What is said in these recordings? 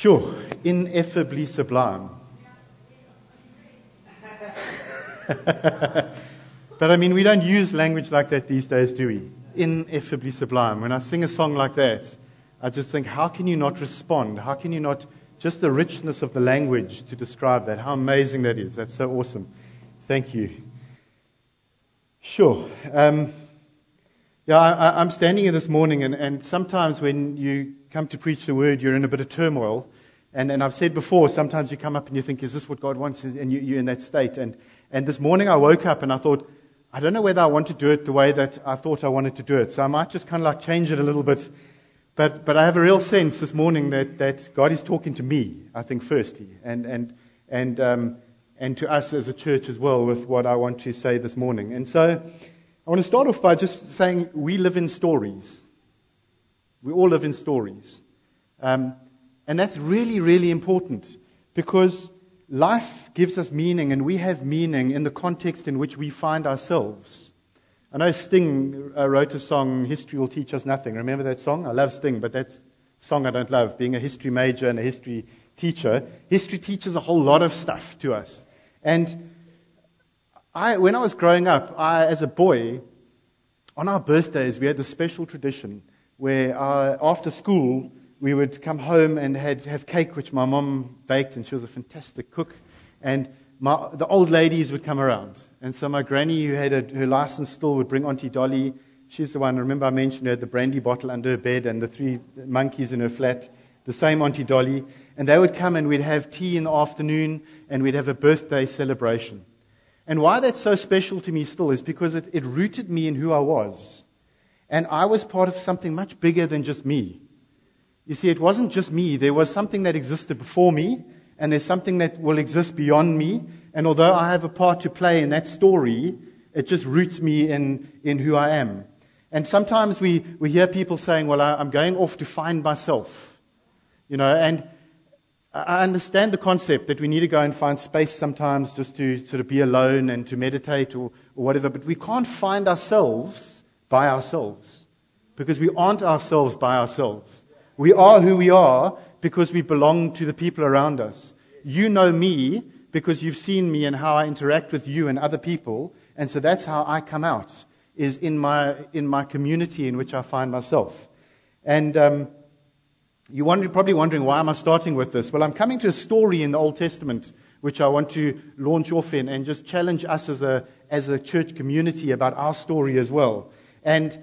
Sure, ineffably sublime. but I mean, we don't use language like that these days, do we? Ineffably sublime. When I sing a song like that, I just think, how can you not respond? How can you not, just the richness of the language to describe that? How amazing that is. That's so awesome. Thank you. Sure. Um, yeah, I, am standing here this morning, and, and sometimes when you come to preach the word, you're in a bit of turmoil. And, and I've said before, sometimes you come up and you think, is this what God wants? And you, you're in that state. And, and this morning I woke up and I thought, I don't know whether I want to do it the way that I thought I wanted to do it. So I might just kind of like change it a little bit. But, but I have a real sense this morning that, that God is talking to me, I think, firstly, and, and, and, um, and to us as a church as well with what I want to say this morning. And so I want to start off by just saying we live in stories. We all live in stories. Um, and that's really, really important because life gives us meaning, and we have meaning in the context in which we find ourselves. I know Sting uh, wrote a song, History Will Teach Us Nothing. Remember that song? I love Sting, but that's a song I don't love. Being a history major and a history teacher, history teaches a whole lot of stuff to us. And I, when I was growing up, I, as a boy, on our birthdays, we had this special tradition where uh, after school, we would come home and had, have cake, which my mom baked, and she was a fantastic cook. And my, the old ladies would come around. And so my granny, who had a, her license still, would bring Auntie Dolly. She's the one, remember I mentioned her the brandy bottle under her bed and the three monkeys in her flat. The same Auntie Dolly. And they would come and we'd have tea in the afternoon and we'd have a birthday celebration. And why that's so special to me still is because it, it rooted me in who I was. And I was part of something much bigger than just me. You see, it wasn't just me. There was something that existed before me, and there's something that will exist beyond me. And although I have a part to play in that story, it just roots me in, in who I am. And sometimes we, we hear people saying, Well, I, I'm going off to find myself. You know, and I understand the concept that we need to go and find space sometimes just to sort of be alone and to meditate or, or whatever, but we can't find ourselves by ourselves because we aren't ourselves by ourselves. We are who we are because we belong to the people around us. You know me because you've seen me and how I interact with you and other people. And so that's how I come out, is in my, in my community in which I find myself. And um, you're probably wondering, why am I starting with this? Well, I'm coming to a story in the Old Testament which I want to launch off in and just challenge us as a, as a church community about our story as well. And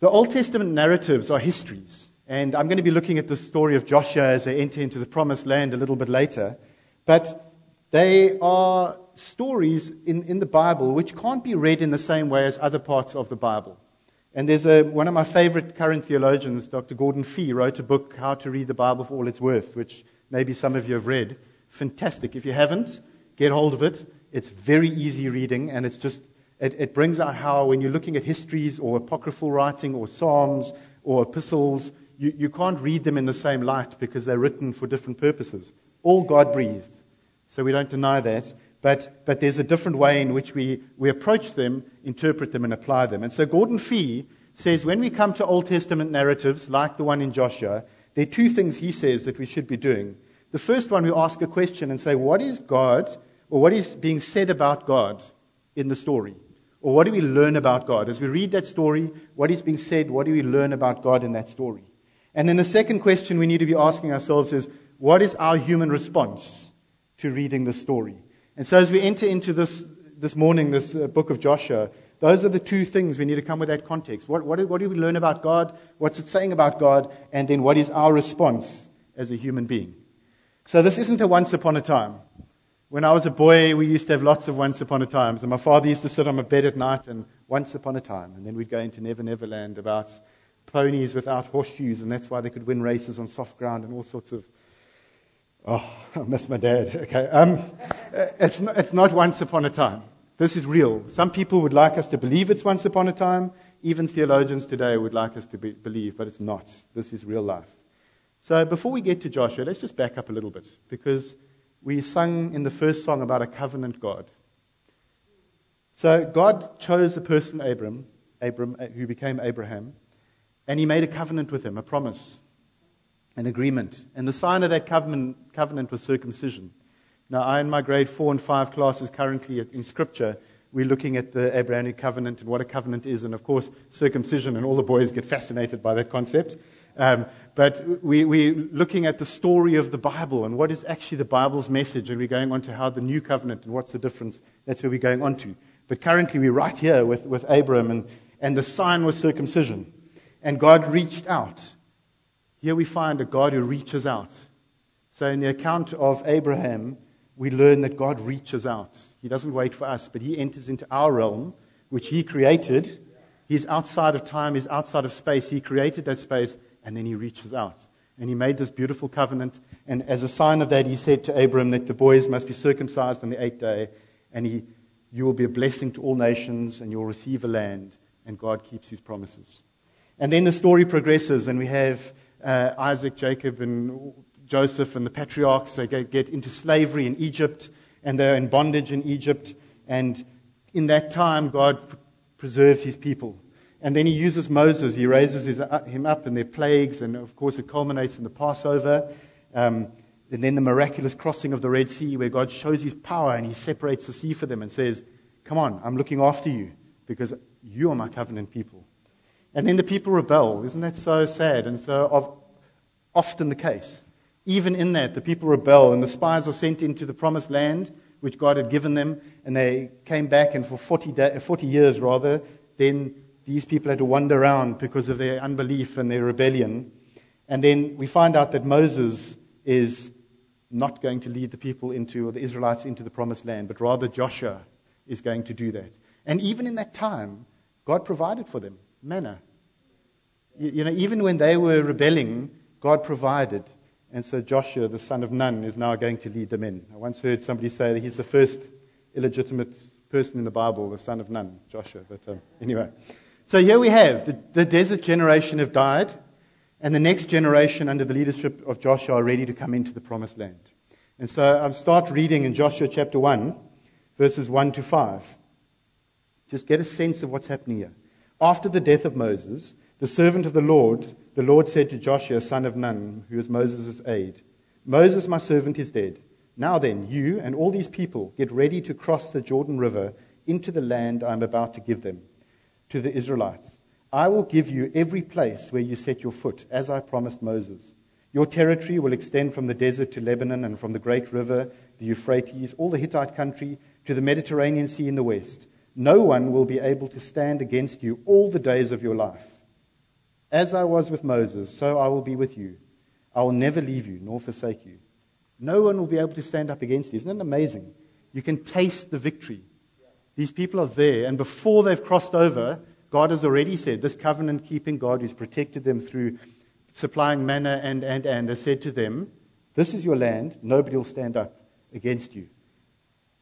the Old Testament narratives are histories. And I'm going to be looking at the story of Joshua as they enter into the promised land a little bit later. But they are stories in, in the Bible which can't be read in the same way as other parts of the Bible. And there's a, one of my favorite current theologians, Dr. Gordon Fee, wrote a book, How to Read the Bible for All It's Worth, which maybe some of you have read. Fantastic. If you haven't, get hold of it. It's very easy reading, and it's just, it, it brings out how when you're looking at histories or apocryphal writing or psalms or epistles, you, you can't read them in the same light because they're written for different purposes. All God breathed. So we don't deny that. But, but there's a different way in which we, we approach them, interpret them, and apply them. And so Gordon Fee says when we come to Old Testament narratives like the one in Joshua, there are two things he says that we should be doing. The first one, we ask a question and say, What is God, or what is being said about God in the story? Or what do we learn about God? As we read that story, what is being said, what do we learn about God in that story? And then the second question we need to be asking ourselves is what is our human response to reading the story? And so as we enter into this, this morning, this uh, book of Joshua, those are the two things we need to come with that context. What, what, what do we learn about God? What's it saying about God? And then what is our response as a human being? So this isn't a once upon a time. When I was a boy, we used to have lots of once upon a times. And my father used to sit on my bed at night and once upon a time. And then we'd go into Never Never Land about ponies without horseshoes, and that's why they could win races on soft ground and all sorts of. Oh, I miss my dad. Okay. Um, it's, not, it's not once upon a time. This is real. Some people would like us to believe it's once upon a time. Even theologians today would like us to be, believe, but it's not. This is real life. So before we get to Joshua, let's just back up a little bit because we sung in the first song about a covenant God. So God chose a person, Abram, Abram, who became Abraham, and he made a covenant with him, a promise. An agreement. And the sign of that covenant, covenant was circumcision. Now, I, in my grade four and five classes currently in Scripture, we're looking at the Abrahamic covenant and what a covenant is, and of course, circumcision, and all the boys get fascinated by that concept. Um, but we, we're looking at the story of the Bible and what is actually the Bible's message, and we're going on to how the new covenant and what's the difference. That's where we're going on to. But currently, we're right here with, with Abram, and, and the sign was circumcision. And God reached out. Here we find a God who reaches out. So, in the account of Abraham, we learn that God reaches out. He doesn't wait for us, but He enters into our realm, which He created. He's outside of time, He's outside of space. He created that space, and then He reaches out. And He made this beautiful covenant. And as a sign of that, He said to Abram that the boys must be circumcised on the eighth day. And he, You will be a blessing to all nations, and you'll receive a land. And God keeps His promises. And then the story progresses, and we have uh, Isaac, Jacob, and Joseph and the patriarchs. They get into slavery in Egypt, and they're in bondage in Egypt. And in that time, God preserves his people. And then he uses Moses. He raises his, uh, him up in their plagues, and of course, it culminates in the Passover. Um, and then the miraculous crossing of the Red Sea, where God shows his power and he separates the sea for them and says, Come on, I'm looking after you because you are my covenant people. And then the people rebel. Isn't that so sad and so often the case? Even in that, the people rebel, and the spies are sent into the promised land, which God had given them, and they came back, and for 40, day, 40 years, rather, then these people had to wander around because of their unbelief and their rebellion. And then we find out that Moses is not going to lead the people into, or the Israelites into the promised land, but rather Joshua is going to do that. And even in that time, God provided for them manna. You, you know, even when they were rebelling, God provided. And so Joshua, the son of Nun, is now going to lead them in. I once heard somebody say that he's the first illegitimate person in the Bible, the son of Nun, Joshua. But um, anyway. So here we have the, the desert generation have died, and the next generation under the leadership of Joshua are ready to come into the promised land. And so I'll start reading in Joshua chapter 1, verses 1 to 5. Just get a sense of what's happening here. After the death of Moses, the servant of the Lord, the Lord said to Joshua, son of Nun, who was Moses' aide, Moses, my servant, is dead. Now then, you and all these people get ready to cross the Jordan River into the land I am about to give them, to the Israelites. I will give you every place where you set your foot, as I promised Moses. Your territory will extend from the desert to Lebanon and from the great river, the Euphrates, all the Hittite country, to the Mediterranean Sea in the west. No one will be able to stand against you all the days of your life. As I was with Moses, so I will be with you. I will never leave you nor forsake you. No one will be able to stand up against you. Isn't that amazing? You can taste the victory. These people are there, and before they've crossed over, God has already said, this covenant keeping God who's protected them through supplying manna and, and, and, has said to them, This is your land, nobody will stand up against you.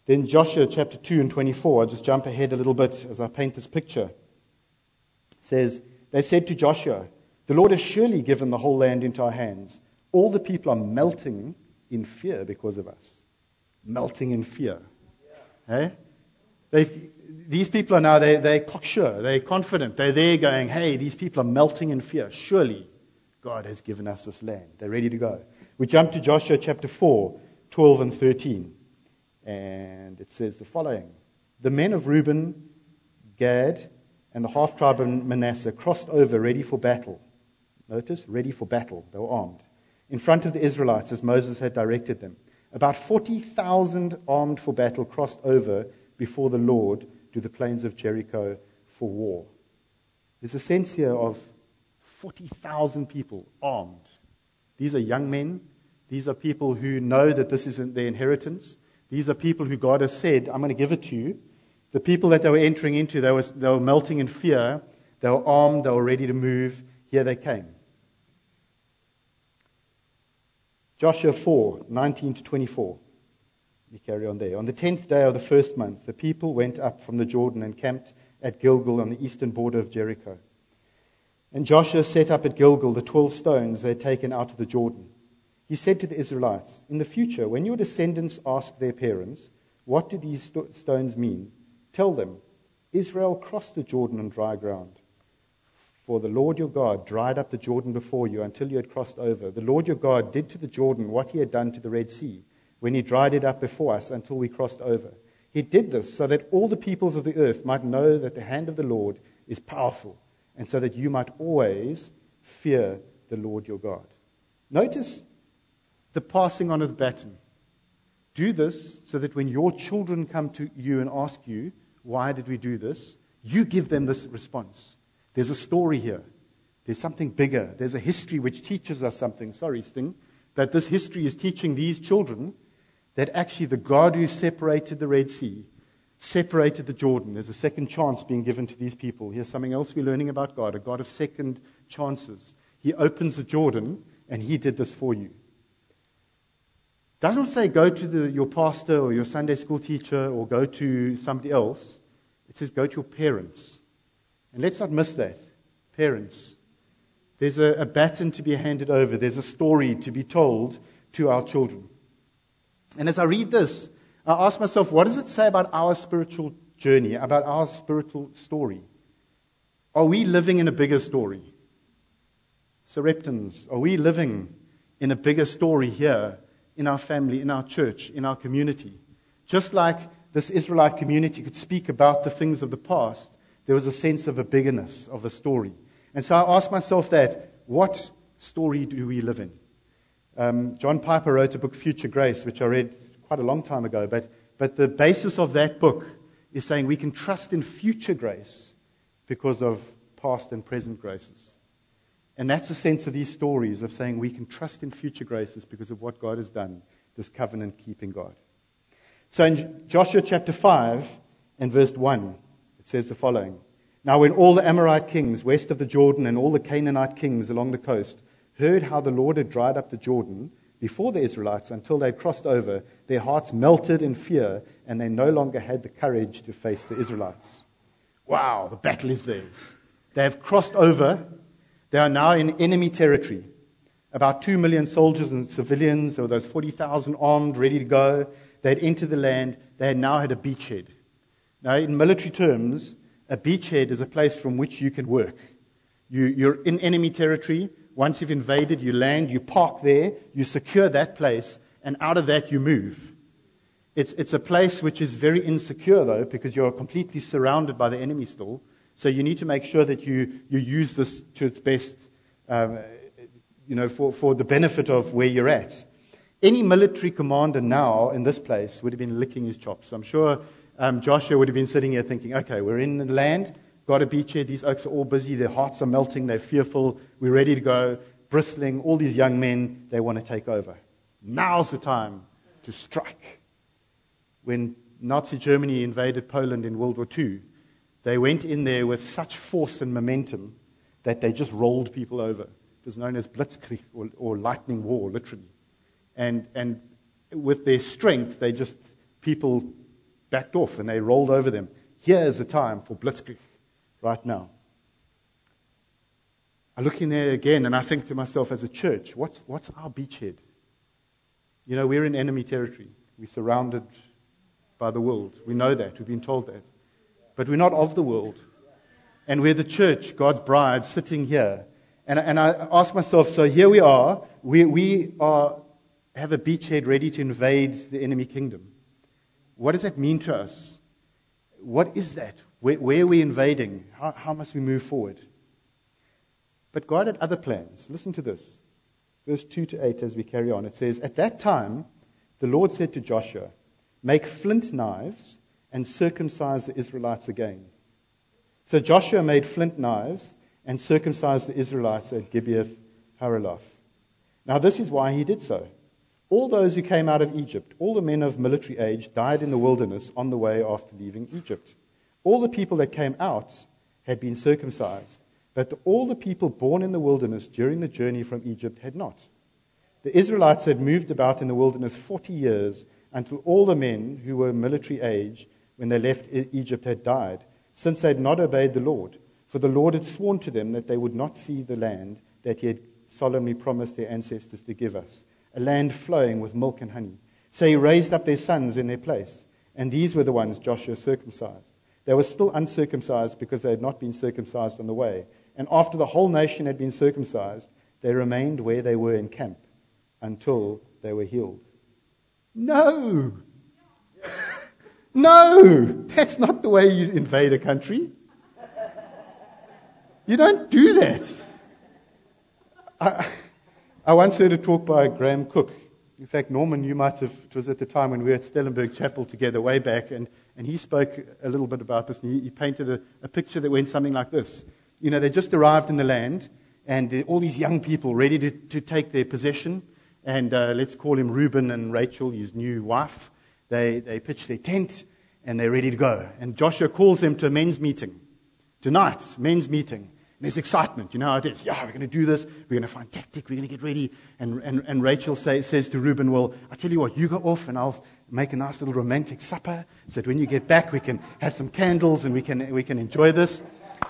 Then Joshua chapter 2 and 24, I'll just jump ahead a little bit as I paint this picture. says, They said to Joshua, The Lord has surely given the whole land into our hands. All the people are melting in fear because of us. Melting in fear. Yeah. Hey? these people are now, they, they're cocksure, they're confident, they're there going, hey, these people are melting in fear. Surely God has given us this land. They're ready to go. We jump to Joshua chapter 4, 12 and 13. And it says the following The men of Reuben, Gad, and the half tribe of Manasseh crossed over ready for battle. Notice, ready for battle. They were armed. In front of the Israelites, as Moses had directed them. About 40,000 armed for battle crossed over before the Lord to the plains of Jericho for war. There's a sense here of 40,000 people armed. These are young men. These are people who know that this isn't their inheritance. These are people who God has said, I'm going to give it to you. The people that they were entering into, they were, they were melting in fear. They were armed. They were ready to move. Here they came. Joshua 4, 19 to 24. We carry on there. On the tenth day of the first month, the people went up from the Jordan and camped at Gilgal on the eastern border of Jericho. And Joshua set up at Gilgal the twelve stones they had taken out of the Jordan. He said to the Israelites, In the future, when your descendants ask their parents, What do these st- stones mean? Tell them, Israel crossed the Jordan on dry ground. For the Lord your God dried up the Jordan before you until you had crossed over. The Lord your God did to the Jordan what he had done to the Red Sea when he dried it up before us until we crossed over. He did this so that all the peoples of the earth might know that the hand of the Lord is powerful, and so that you might always fear the Lord your God. Notice the passing on of the baton. Do this so that when your children come to you and ask you, Why did we do this? you give them this response. There's a story here. There's something bigger. There's a history which teaches us something. Sorry, Sting. That this history is teaching these children that actually the God who separated the Red Sea, separated the Jordan, there's a second chance being given to these people. Here's something else we're learning about God a God of second chances. He opens the Jordan, and He did this for you. Doesn't say go to the, your pastor or your Sunday school teacher or go to somebody else. It says go to your parents. And let's not miss that. Parents. There's a, a baton to be handed over, there's a story to be told to our children. And as I read this, I ask myself, what does it say about our spiritual journey, about our spiritual story? Are we living in a bigger story? Sareptans, are we living in a bigger story here in our family, in our church, in our community? Just like this Israelite community could speak about the things of the past, there was a sense of a bigness of a story. And so I ask myself that what story do we live in? Um, John Piper wrote a book, Future Grace, which I read quite a long time ago, but, but the basis of that book is saying we can trust in future grace because of past and present graces. And that's the sense of these stories of saying we can trust in future graces because of what God has done, this covenant keeping God. So in Joshua chapter 5 and verse 1, it says the following Now, when all the Amorite kings west of the Jordan and all the Canaanite kings along the coast heard how the Lord had dried up the Jordan before the Israelites until they had crossed over, their hearts melted in fear, and they no longer had the courage to face the Israelites. Wow, the battle is theirs. They have crossed over. They are now in enemy territory. About two million soldiers and civilians, or those 40,000 armed, ready to go. They had entered the land. They had now had a beachhead. Now, in military terms, a beachhead is a place from which you can work. You, you're in enemy territory. Once you've invaded, you land, you park there, you secure that place, and out of that you move. It's, it's a place which is very insecure, though, because you're completely surrounded by the enemy still. So you need to make sure that you, you use this to its best, um, you know, for, for the benefit of where you're at. Any military commander now in this place would have been licking his chops. I'm sure um, Joshua would have been sitting here thinking, okay, we're in the land, got a beachhead. These oaks are all busy. Their hearts are melting. They're fearful. We're ready to go. Bristling. All these young men, they want to take over. Now's the time to strike. When Nazi Germany invaded Poland in World War II, they went in there with such force and momentum that they just rolled people over. It was known as Blitzkrieg or, or lightning war, literally. And, and with their strength, they just, people backed off and they rolled over them. Here is the time for Blitzkrieg right now. I look in there again and I think to myself, as a church, what's, what's our beachhead? You know, we're in enemy territory. We're surrounded by the world. We know that. We've been told that. But we're not of the world. And we're the church, God's bride, sitting here. And, and I ask myself, so here we are. We, we are, have a beachhead ready to invade the enemy kingdom. What does that mean to us? What is that? Where, where are we invading? How, how must we move forward? But God had other plans. Listen to this. Verse 2 to 8 as we carry on. It says, At that time, the Lord said to Joshua, Make flint knives and circumcise the Israelites again. So Joshua made flint knives and circumcised the Israelites at Gibeath Haaraloth. Now, this is why he did so. All those who came out of Egypt, all the men of military age, died in the wilderness on the way after leaving Egypt. All the people that came out had been circumcised, but the, all the people born in the wilderness during the journey from Egypt had not. The Israelites had moved about in the wilderness 40 years until all the men who were military age when they left Egypt had died, since they had not obeyed the Lord. For the Lord had sworn to them that they would not see the land that he had solemnly promised their ancestors to give us, a land flowing with milk and honey. So he raised up their sons in their place, and these were the ones Joshua circumcised. They were still uncircumcised because they had not been circumcised on the way, And after the whole nation had been circumcised, they remained where they were in camp until they were healed. No! No! That's not the way you invade a country. You don't do that. I, I once heard a talk by Graham Cooke. In fact, Norman, you might have, it was at the time when we were at Stellenberg Chapel together way back, and, and he spoke a little bit about this, and he, he painted a, a picture that went something like this. You know, they just arrived in the land, and all these young people ready to, to take their possession, and uh, let's call him Reuben and Rachel, his new wife. They, they pitch their tent, and they're ready to go. And Joshua calls them to a men's meeting. Tonight, men's meeting. And There's excitement. You know how it is. Yeah, we're going to do this. We're going to find tactic. We're going to get ready. And, and, and Rachel say, says to Reuben, Well, I tell you what, you go off and I'll make a nice little romantic supper so that when you get back, we can have some candles and we can, we can enjoy this.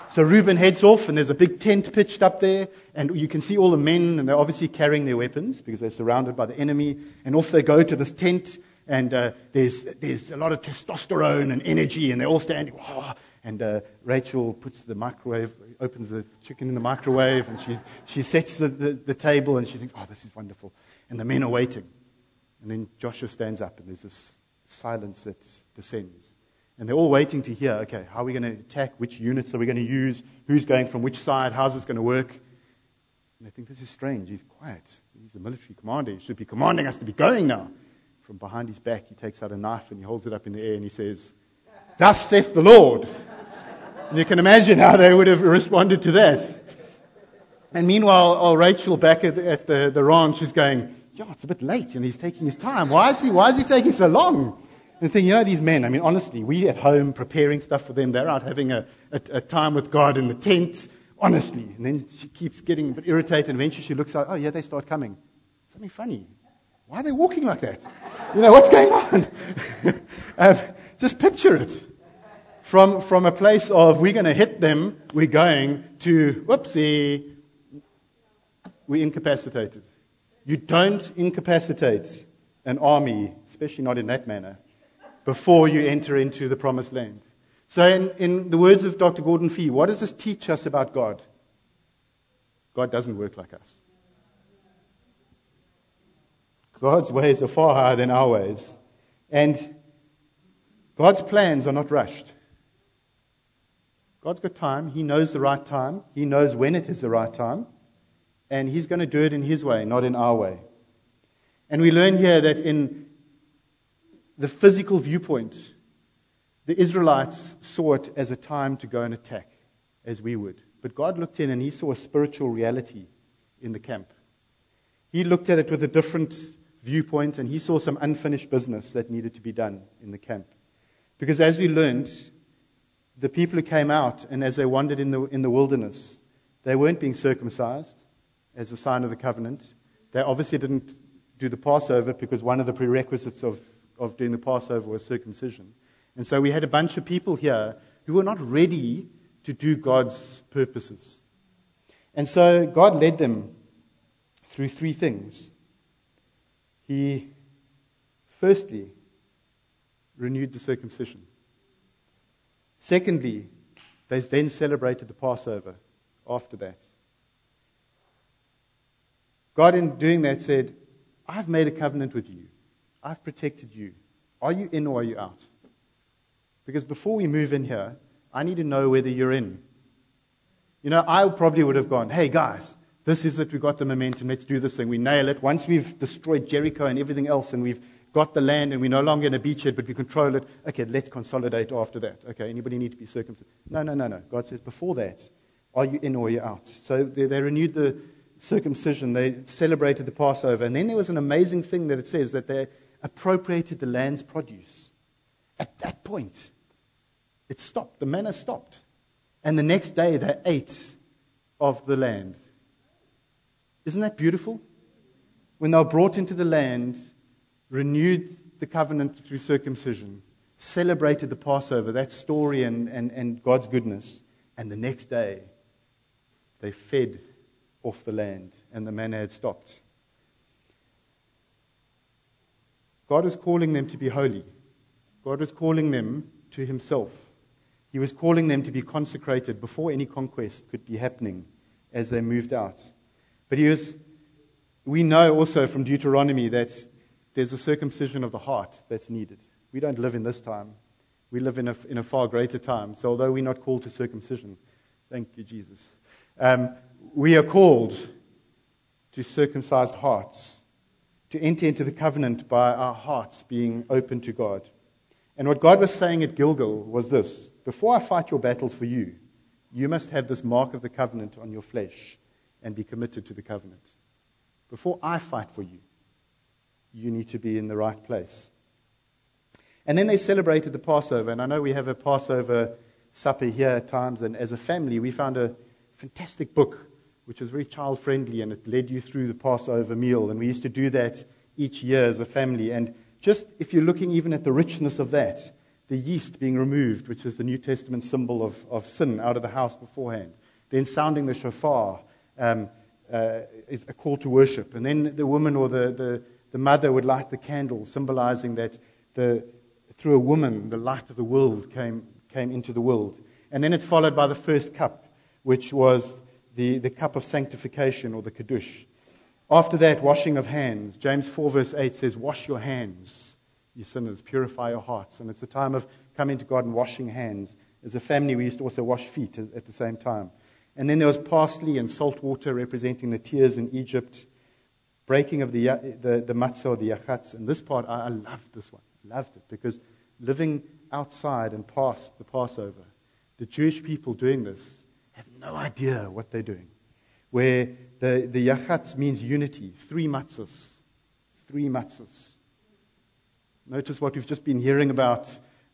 So Reuben heads off and there's a big tent pitched up there. And you can see all the men and they're obviously carrying their weapons because they're surrounded by the enemy. And off they go to this tent. And uh, there's, there's a lot of testosterone and energy and they're all standing. And uh, Rachel puts the microwave, opens the chicken in the microwave, and she, she sets the, the, the, table, and she thinks, oh, this is wonderful. And the men are waiting. And then Joshua stands up, and there's this silence that descends. And they're all waiting to hear, okay, how are we going to attack? Which units are we going to use? Who's going from which side? How's this going to work? And they think, this is strange. He's quiet. He's a military commander. He should be commanding us to be going now. From behind his back, he takes out a knife and he holds it up in the air and he says, Thus saith the Lord. And you can imagine how they would have responded to that. And meanwhile, oh, Rachel back at, at the, the ranch is going, yeah, it's a bit late and he's taking his time. Why is he, why is he taking so long? And thinking, you know, these men, I mean, honestly, we at home preparing stuff for them, they're out having a, a, a time with God in the tent, honestly. And then she keeps getting a bit irritated. And eventually she looks out, oh, yeah, they start coming. Something funny. Why are they walking like that? You know, what's going on? um, just picture it from, from a place of we're going to hit them, we're going to, whoopsie, we're incapacitated. You don't incapacitate an army, especially not in that manner, before you enter into the promised land. So, in, in the words of Dr. Gordon Fee, what does this teach us about God? God doesn't work like us. God's ways are far higher than our ways. And God's plans are not rushed. God's got time. He knows the right time. He knows when it is the right time. And He's going to do it in His way, not in our way. And we learn here that in the physical viewpoint, the Israelites saw it as a time to go and attack, as we would. But God looked in and He saw a spiritual reality in the camp. He looked at it with a different viewpoint and He saw some unfinished business that needed to be done in the camp. Because as we learned, the people who came out and as they wandered in the, in the wilderness, they weren't being circumcised as a sign of the covenant. They obviously didn't do the Passover because one of the prerequisites of, of doing the Passover was circumcision. And so we had a bunch of people here who were not ready to do God's purposes. And so God led them through three things. He, firstly, renewed the circumcision. Secondly, they then celebrated the Passover after that. God, in doing that, said, I've made a covenant with you. I've protected you. Are you in or are you out? Because before we move in here, I need to know whether you're in. You know, I probably would have gone, hey guys, this is it. We've got the momentum. Let's do this thing. We nail it. Once we've destroyed Jericho and everything else and we've got the land and we're no longer in a beachhead, but we control it. Okay, let's consolidate after that. Okay, anybody need to be circumcised? No, no, no, no. God says, before that, are you in or are you out? So they, they renewed the circumcision. They celebrated the Passover. And then there was an amazing thing that it says that they appropriated the land's produce. At that point, it stopped. The manna stopped. And the next day, they ate of the land. Isn't that beautiful? When they were brought into the land, renewed the covenant through circumcision, celebrated the Passover, that story and, and, and God's goodness, and the next day they fed off the land and the manna had stopped. God is calling them to be holy. God is calling them to Himself. He was calling them to be consecrated before any conquest could be happening as they moved out. But he was, we know also from Deuteronomy that there's a circumcision of the heart that's needed. We don't live in this time. We live in a, in a far greater time. So although we're not called to circumcision, thank you, Jesus, um, we are called to circumcised hearts, to enter into the covenant by our hearts being open to God. And what God was saying at Gilgal was this Before I fight your battles for you, you must have this mark of the covenant on your flesh and be committed to the covenant. Before I fight for you, you need to be in the right place. And then they celebrated the Passover. And I know we have a Passover supper here at times. And as a family, we found a fantastic book which was very child friendly and it led you through the Passover meal. And we used to do that each year as a family. And just if you're looking even at the richness of that, the yeast being removed, which is the New Testament symbol of, of sin, out of the house beforehand, then sounding the shofar um, uh, is a call to worship. And then the woman or the, the, the mother would light the candle, symbolizing that the, through a woman, the light of the world came, came into the world. And then it's followed by the first cup, which was the, the cup of sanctification or the Kiddush. After that, washing of hands. James 4, verse 8 says, Wash your hands, you sinners, purify your hearts. And it's a time of coming to God and washing hands. As a family, we used to also wash feet at the same time. And then there was parsley and salt water representing the tears in Egypt, breaking of the, the, the matzah or the yachatz. And this part, I, I loved this one. Loved it because living outside and past the Passover, the Jewish people doing this have no idea what they're doing. Where the, the yachatz means unity, three matzahs. Three matzahs. Notice what we've just been hearing about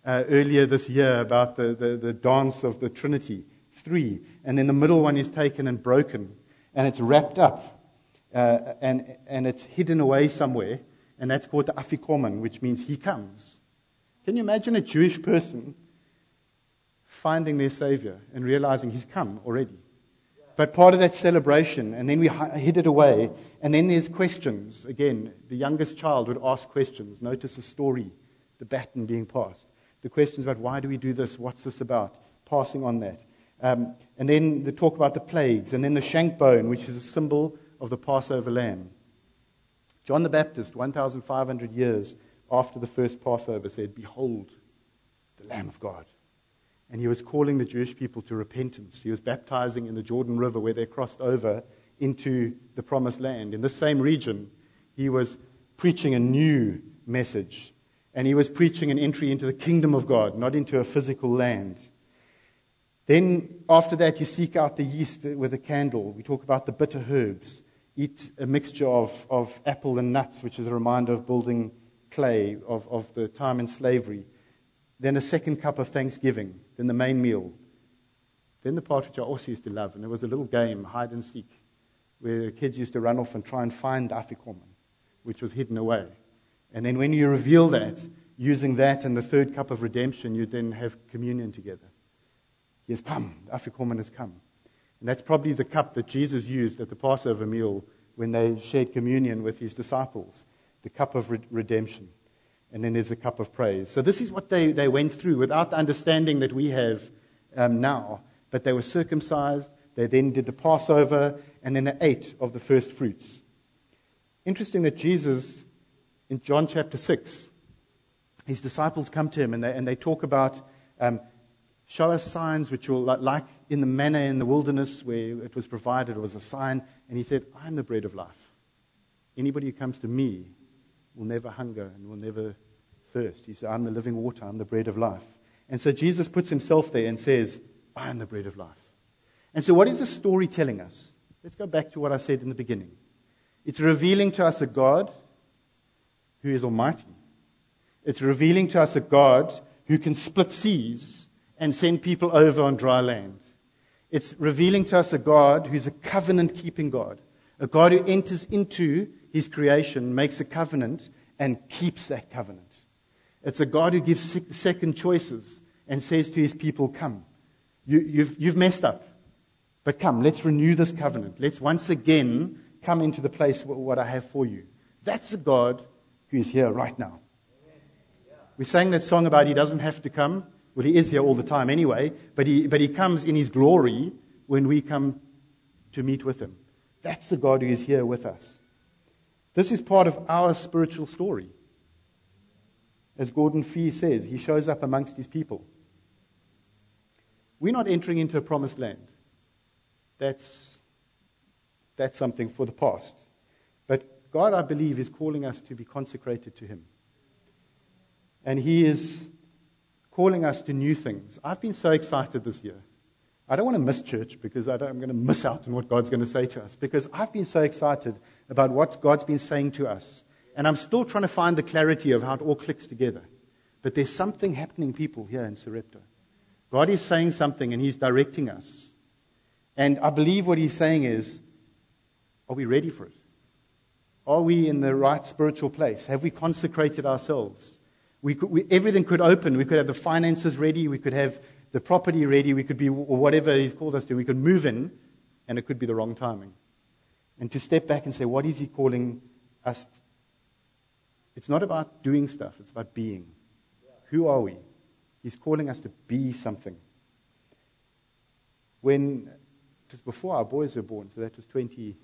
uh, earlier this year about the, the, the dance of the Trinity. Three. And then the middle one is taken and broken, and it's wrapped up, uh, and, and it's hidden away somewhere, and that's called the afikomen, which means he comes. Can you imagine a Jewish person finding their Savior and realizing He's come already. But part of that celebration, and then we hid it away, and then there's questions. Again, the youngest child would ask questions. Notice the story, the baton being passed. The questions about why do we do this? What's this about? Passing on that. Um, and then the talk about the plagues, and then the shank bone, which is a symbol of the Passover lamb. John the Baptist, 1,500 years after the first Passover, said, Behold, the Lamb of God and he was calling the Jewish people to repentance. He was baptizing in the Jordan River where they crossed over into the promised land. In the same region, he was preaching a new message. And he was preaching an entry into the kingdom of God, not into a physical land. Then, after that, you seek out the yeast with a candle. We talk about the bitter herbs. Eat a mixture of, of apple and nuts, which is a reminder of building clay, of, of the time in slavery. Then a second cup of thanksgiving. Then the main meal. Then the part which I also used to love, and there was a little game, hide and seek, where kids used to run off and try and find the afikomen, which was hidden away. And then when you reveal that, using that and the third cup of redemption, you then have communion together. Come. The afikomen has come. And that's probably the cup that Jesus used at the Passover meal when they shared communion with his disciples, the cup of re- redemption and then there's a cup of praise. So this is what they, they went through without the understanding that we have um, now. But they were circumcised, they then did the Passover, and then they ate of the first fruits. Interesting that Jesus, in John chapter 6, his disciples come to him and they, and they talk about um, show us signs which will, like in the manna in the wilderness where it was provided, it was a sign. And he said, I am the bread of life. Anybody who comes to me will never hunger and will never thirst. He said, I'm the living water, I'm the bread of life. And so Jesus puts himself there and says, I am the bread of life. And so, what is the story telling us? Let's go back to what I said in the beginning. It's revealing to us a God who is almighty. It's revealing to us a God who can split seas and send people over on dry land. It's revealing to us a God who's a covenant keeping God, a God who enters into his creation, makes a covenant, and keeps that covenant. It's a God who gives second choices and says to his people, Come, you, have you've, you've messed up, but come, let's renew this covenant. Let's once again come into the place what I have for you. That's a God who is here right now. We sang that song about he doesn't have to come. Well, he is here all the time anyway, but he, but he comes in his glory when we come to meet with him. That's the God who is here with us. This is part of our spiritual story. As Gordon Fee says, he shows up amongst his people. We're not entering into a promised land. That's, that's something for the past. But God, I believe, is calling us to be consecrated to Him. And He is calling us to new things. I've been so excited this year. I don't want to miss church because I am going to miss out on what God's going to say to us because I've been so excited about what God's been saying to us. And I'm still trying to find the clarity of how it all clicks together. But there's something happening, people, here in Sarepta. God is saying something and He's directing us. And I believe what He's saying is, are we ready for it? Are we in the right spiritual place? Have we consecrated ourselves? We could, we, everything could open. We could have the finances ready. We could have the property ready. We could be, or whatever He's called us to. We could move in, and it could be the wrong timing. And to step back and say, what is He calling us? It's not about doing stuff, it's about being. Who are we? He's calling us to be something. When it was before our boys were born, so that was 20,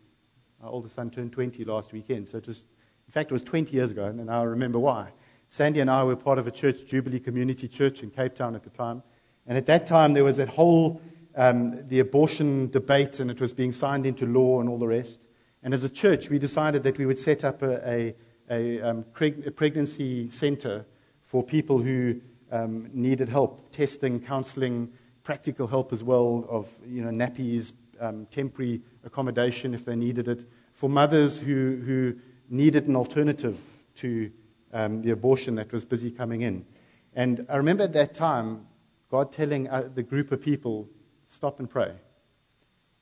our oldest son turned 20 last weekend. So it was, in fact, it was 20 years ago, and I remember why. Sandy and I were part of a church, Jubilee Community Church in Cape Town at the time. And at that time, there was that whole, um, the abortion debate, and it was being signed into law and all the rest. And as a church, we decided that we would set up a, a, a, um, a pregnancy center for people who um, needed help, testing, counseling, practical help as well of you know, nappies, um, temporary accommodation if they needed it, for mothers who, who needed an alternative to um, the abortion that was busy coming in. And I remember at that time, God telling uh, the group of people, stop and pray.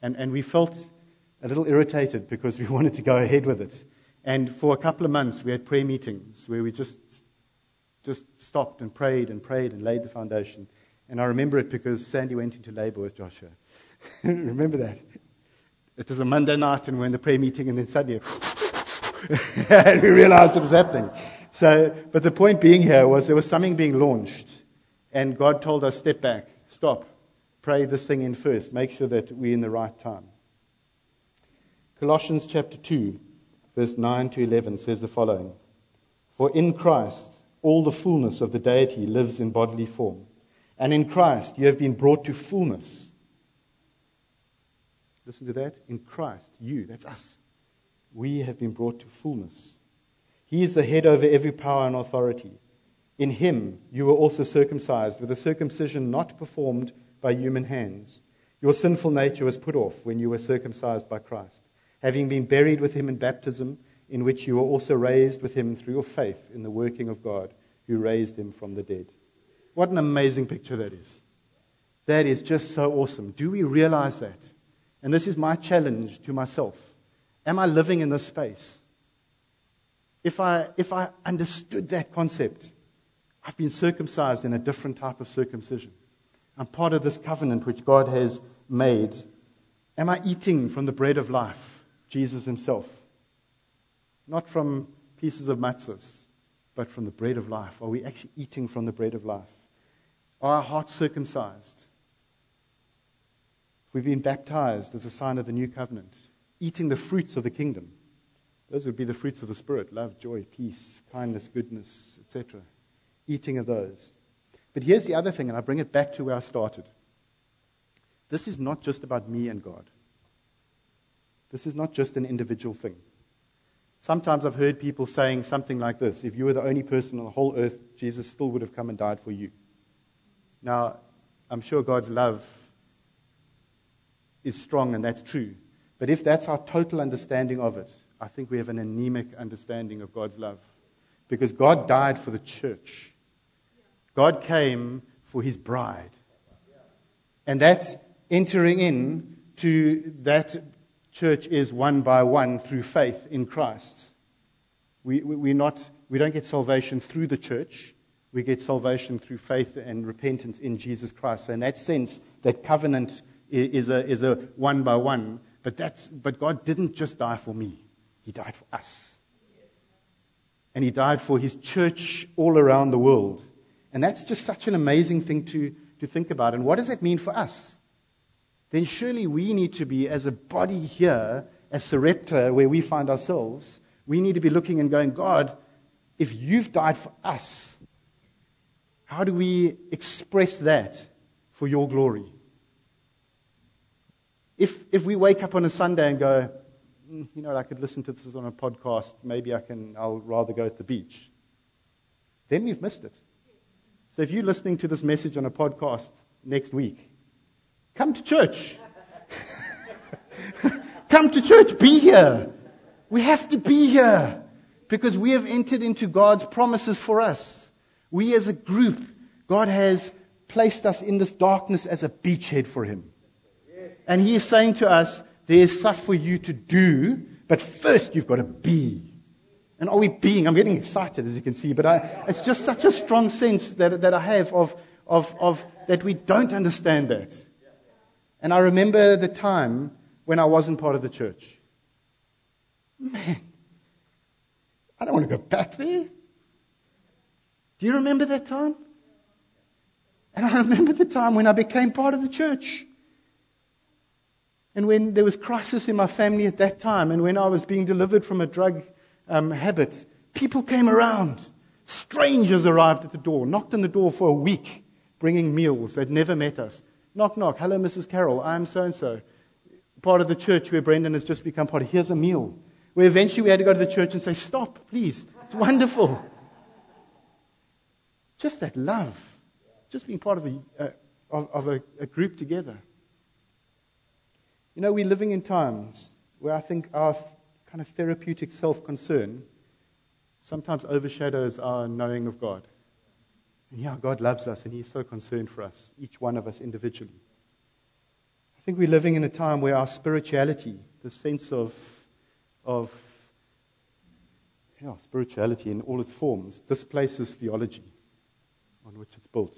And, and we felt a little irritated because we wanted to go ahead with it. And for a couple of months, we had prayer meetings where we just just stopped and prayed and prayed and laid the foundation. And I remember it because Sandy went into labor with Joshua. remember that? It was a Monday night and we're in the prayer meeting and then suddenly and we realized it was happening. So, but the point being here was there was something being launched and God told us, step back, stop, pray this thing in first, make sure that we're in the right time. Colossians chapter 2, verse 9 to 11 says the following For in Christ, all the fullness of the deity lives in bodily form. And in Christ, you have been brought to fullness. Listen to that. In Christ, you, that's us. We have been brought to fullness. He is the head over every power and authority. In him, you were also circumcised with a circumcision not performed by human hands. Your sinful nature was put off when you were circumcised by Christ, having been buried with him in baptism in which you were also raised with him through your faith in the working of God who raised him from the dead. What an amazing picture that is. That is just so awesome. Do we realize that? And this is my challenge to myself. Am I living in this space? If I, if I understood that concept, I've been circumcised in a different type of circumcision. I'm part of this covenant which God has made. Am I eating from the bread of life, Jesus Himself? Not from pieces of matzahs, but from the bread of life. Are we actually eating from the bread of life? Are our hearts circumcised? We've been baptized as a sign of the new covenant, eating the fruits of the kingdom. Those would be the fruits of the Spirit love, joy, peace, kindness, goodness, etc. Eating of those. But here's the other thing, and I bring it back to where I started. This is not just about me and God. This is not just an individual thing. Sometimes I've heard people saying something like this If you were the only person on the whole earth, Jesus still would have come and died for you. Now, I'm sure God's love is strong, and that's true. But if that's our total understanding of it, I think we have an anemic understanding of God's love. Because God died for the church, God came for his bride. And that's entering in to that church is one by one through faith in Christ. We, we, not, we don't get salvation through the church. We get salvation through faith and repentance in Jesus Christ. So in that sense, that covenant is a, is a one by one. But, that's, but God didn't just die for me. He died for us. And He died for His church all around the world. And that's just such an amazing thing to, to think about. And what does that mean for us? Then surely we need to be, as a body here, as Sarepta, where we find ourselves, we need to be looking and going, God, if you've died for us, how do we express that for your glory? If, if we wake up on a Sunday and go, mm, you know, I could listen to this on a podcast, maybe I can, I'll rather go at the beach, then we've missed it. So if you're listening to this message on a podcast next week, come to church. come to church. Be here. We have to be here because we have entered into God's promises for us. We as a group, God has placed us in this darkness as a beachhead for Him. And He is saying to us, there's stuff for you to do, but first you've got to be. And are we being? I'm getting excited, as you can see, but I, it's just such a strong sense that, that I have of, of, of that we don't understand that. And I remember the time when I wasn't part of the church. Man, I don't want to go back there. Do you remember that time? And I remember the time when I became part of the church. And when there was crisis in my family at that time, and when I was being delivered from a drug um, habit, people came around. Strangers arrived at the door, knocked on the door for a week, bringing meals. They'd never met us. Knock, knock. Hello, Mrs. Carroll. I'm so and so. Part of the church where Brendan has just become part of. Here's a meal. Where eventually we had to go to the church and say, Stop, please. It's wonderful. Just that love. Just being part of a, uh, of, of a, a group together. You know, we're living in times where I think our kind of therapeutic self concern sometimes overshadows our knowing of God. And yeah, God loves us and He's so concerned for us, each one of us individually. I think we're living in a time where our spirituality, the sense of, of yeah, spirituality in all its forms, displaces theology on which it's built.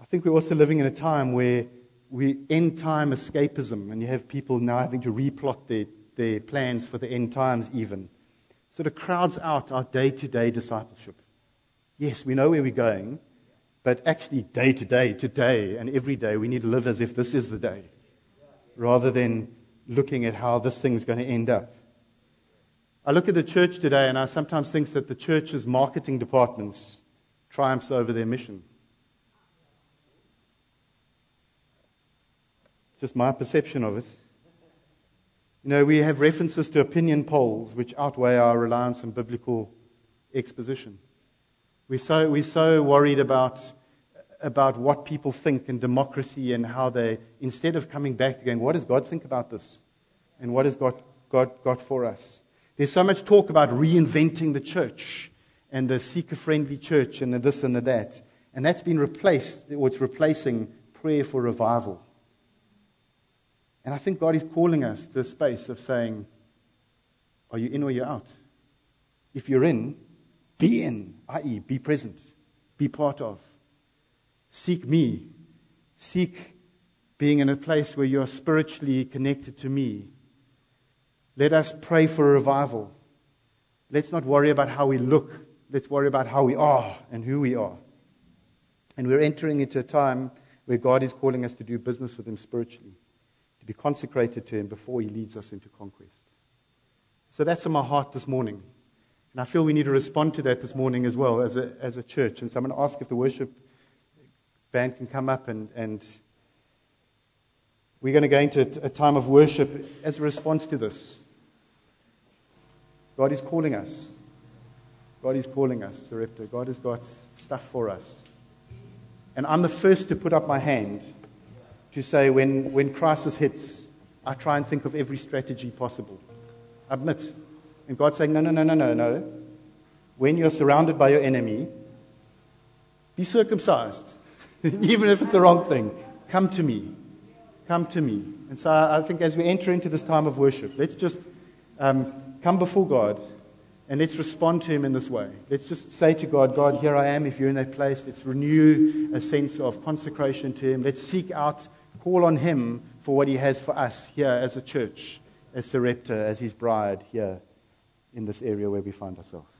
I think we're also living in a time where we end time escapism, and you have people now having to replot their their plans for the end times, even. Sort of crowds out our day to day discipleship. Yes, we know where we're going, but actually, day to day, today, and every day, we need to live as if this is the day, rather than looking at how this thing's going to end up. I look at the church today, and I sometimes think that the church's marketing departments triumphs over their mission. Just my perception of it. You know, we have references to opinion polls which outweigh our reliance on biblical exposition. We're so, we're so worried about, about what people think and democracy and how they, instead of coming back to going, what does God think about this? And what has God, God got for us? There's so much talk about reinventing the church and the seeker friendly church and the this and the that. And that's been replaced, or it's replacing prayer for revival. And I think God is calling us to a space of saying, Are you in or you're out? If you're in, be in, i.e., be present, be part of. Seek me. Seek being in a place where you're spiritually connected to me. Let us pray for a revival. Let's not worry about how we look. Let's worry about how we are and who we are. And we're entering into a time where God is calling us to do business with Him spiritually to be consecrated to Him before He leads us into conquest. So that's in my heart this morning. And I feel we need to respond to that this morning as well as a, as a church. And so I'm going to ask if the worship band can come up and, and we're going to go into a time of worship as a response to this. God is calling us. God is calling us, Sarepta. God has got stuff for us. And I'm the first to put up my hand to say when, when crisis hits, I try and think of every strategy possible. Admit. And God's saying, no, no, no, no, no, no. When you're surrounded by your enemy, be circumcised. Even if it's the wrong thing. Come to me. Come to me. And so I think as we enter into this time of worship, let's just um, come before God and let's respond to Him in this way. Let's just say to God, God, here I am. If you're in that place, let's renew a sense of consecration to Him. Let's seek out call on Him for what He has for us here as a church, as Sarepta, as His bride here in this area where we find ourselves.